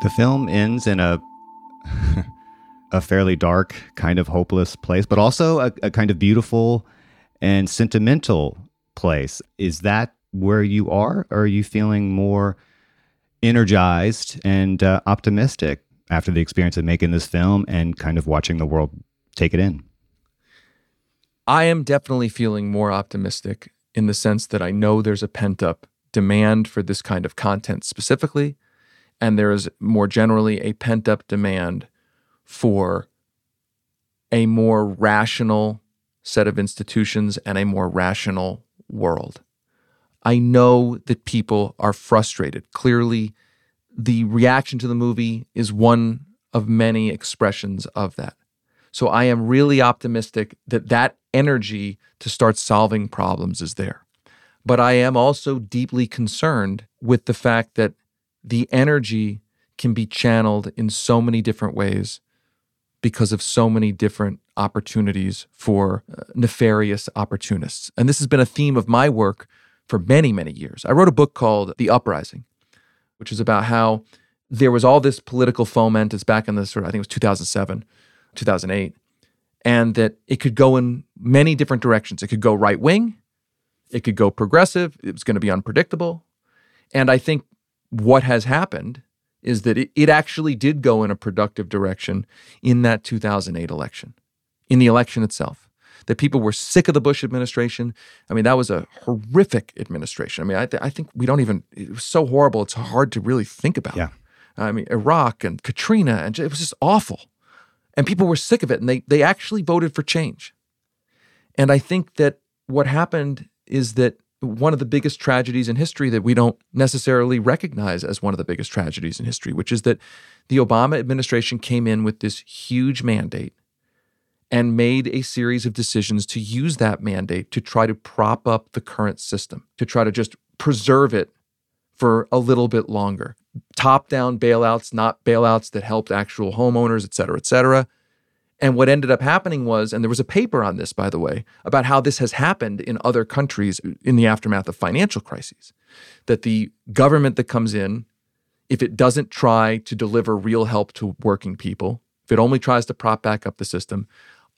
S1: The film ends in a a fairly dark, kind of hopeless place, but also a, a kind of beautiful and sentimental place. Is that where you are? Or are you feeling more energized and uh, optimistic after the experience of making this film and kind of watching the world take it in?
S6: I am definitely feeling more optimistic in the sense that I know there's a pent up demand for this kind of content specifically and there is more generally a pent up demand for a more rational set of institutions and a more rational world. I know that people are frustrated. Clearly, the reaction to the movie is one of many expressions of that. So I am really optimistic that that energy to start solving problems is there. But I am also deeply concerned with the fact that the energy can be channeled in so many different ways because of so many different opportunities for uh, nefarious opportunists. And this has been a theme of my work for many, many years. I wrote a book called The Uprising, which is about how there was all this political foment. It's back in the sort of, I think it was 2007, 2008, and that it could go in many different directions. It could go right wing, it could go progressive, it was going to be unpredictable. And I think what has happened is that it, it actually did go in a productive direction in that 2008 election, in the election itself. That people were sick of the Bush administration. I mean, that was a horrific administration. I mean, I, th- I think we don't even, it was so horrible, it's hard to really think about.
S1: Yeah.
S6: I mean, Iraq and Katrina, and it was just awful. And people were sick of it, and they, they actually voted for change. And I think that what happened is that one of the biggest tragedies in history that we don't necessarily recognize as one of the biggest tragedies in history, which is that the Obama administration came in with this huge mandate and made a series of decisions to use that mandate to try to prop up the current system, to try to just preserve it for a little bit longer. Top down bailouts, not bailouts that helped actual homeowners, et cetera, et cetera. And what ended up happening was, and there was a paper on this, by the way, about how this has happened in other countries in the aftermath of financial crises, that the government that comes in, if it doesn't try to deliver real help to working people, if it only tries to prop back up the system,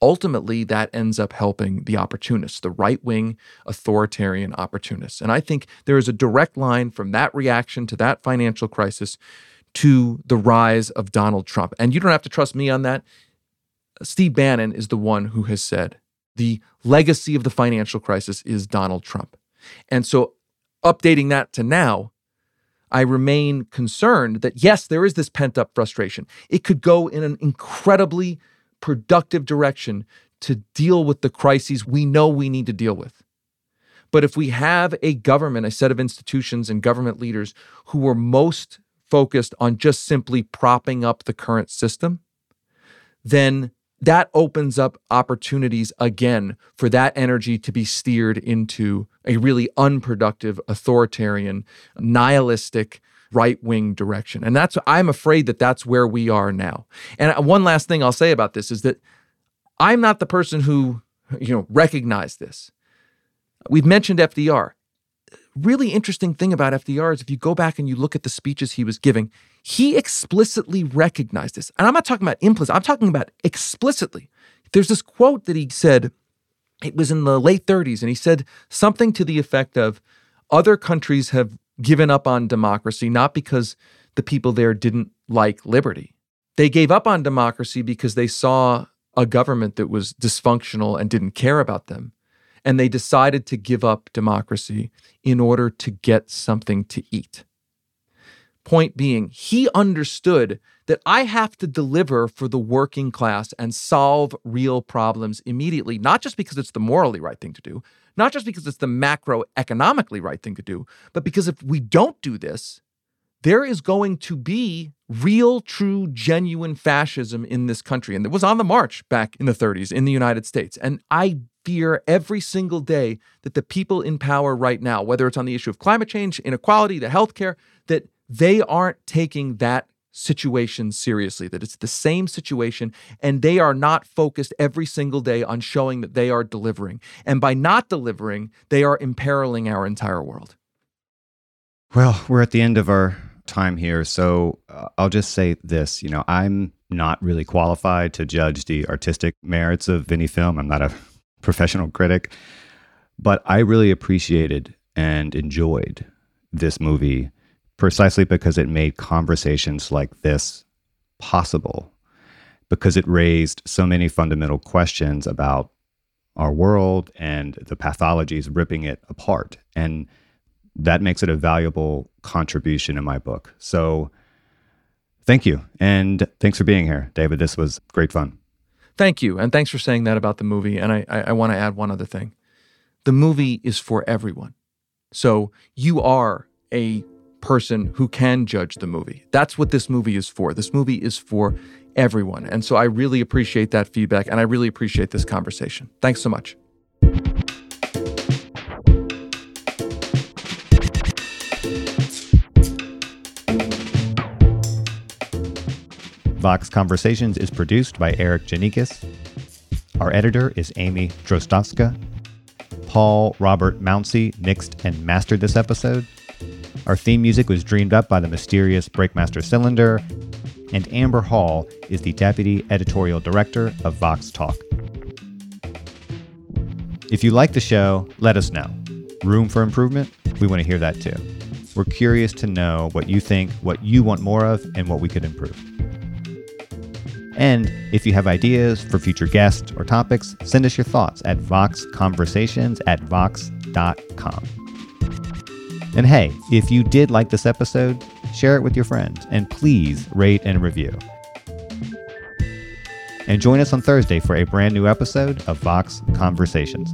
S6: ultimately that ends up helping the opportunists, the right wing authoritarian opportunists. And I think there is a direct line from that reaction to that financial crisis to the rise of Donald Trump. And you don't have to trust me on that. Steve Bannon is the one who has said the legacy of the financial crisis is Donald Trump. And so, updating that to now, I remain concerned that yes, there is this pent up frustration. It could go in an incredibly productive direction to deal with the crises we know we need to deal with. But if we have a government, a set of institutions and government leaders who are most focused on just simply propping up the current system, then that opens up opportunities again for that energy to be steered into a really unproductive, authoritarian, nihilistic, right wing direction. And that's, I'm afraid that that's where we are now. And one last thing I'll say about this is that I'm not the person who, you know, recognized this. We've mentioned FDR. Really interesting thing about FDR is if you go back and you look at the speeches he was giving, he explicitly recognized this. And I'm not talking about implicit, I'm talking about explicitly. There's this quote that he said, it was in the late 30s, and he said something to the effect of other countries have given up on democracy not because the people there didn't like liberty. They gave up on democracy because they saw a government that was dysfunctional and didn't care about them. And they decided to give up democracy in order to get something to eat. Point being, he understood that I have to deliver for the working class and solve real problems immediately, not just because it's the morally right thing to do, not just because it's the macroeconomically right thing to do, but because if we don't do this, there is going to be real, true, genuine fascism in this country. And it was on the march back in the 30s in the United States. And I fear every single day that the people in power right now, whether it's on the issue of climate change, inequality, the healthcare, that they aren't taking that situation seriously, that it's the same situation, and they are not focused every single day on showing that they are delivering. And by not delivering, they are imperiling our entire world.
S1: Well, we're at the end of our time here, so uh, I'll just say this. You know, I'm not really qualified to judge the artistic merits of any film. I'm not a professional critic, but I really appreciated and enjoyed this movie precisely because it made conversations like this possible, because it raised so many fundamental questions about our world and the pathologies ripping it apart. And that makes it a valuable contribution in my book. So thank you. And thanks for being here, David. This was great fun.
S6: Thank you. And thanks for saying that about the movie. And I, I, I want to add one other thing the movie is for everyone. So you are a person who can judge the movie. That's what this movie is for. This movie is for everyone. And so I really appreciate that feedback and I really appreciate this conversation. Thanks so much.
S1: Vox Conversations is produced by Erikk Geannikis. Our editor is Amy Drozdowska. Paul Robert Mounsey mixed and mastered this episode. Our theme music was dreamed up by the mysterious Breakmaster Cylinder, and Amber Hall is the Deputy Editorial Director of Vox Talk. If you like the show, let us know. Room for improvement? We want to hear that too. We're curious to know what you think, what you want more of, and what we could improve. And if you have ideas for future guests or topics, send us your thoughts at voxconversations at vox.com. And hey, if you did like this episode, share it with your friends and please rate and review. And join us on Thursday for a brand new episode of Vox Conversations.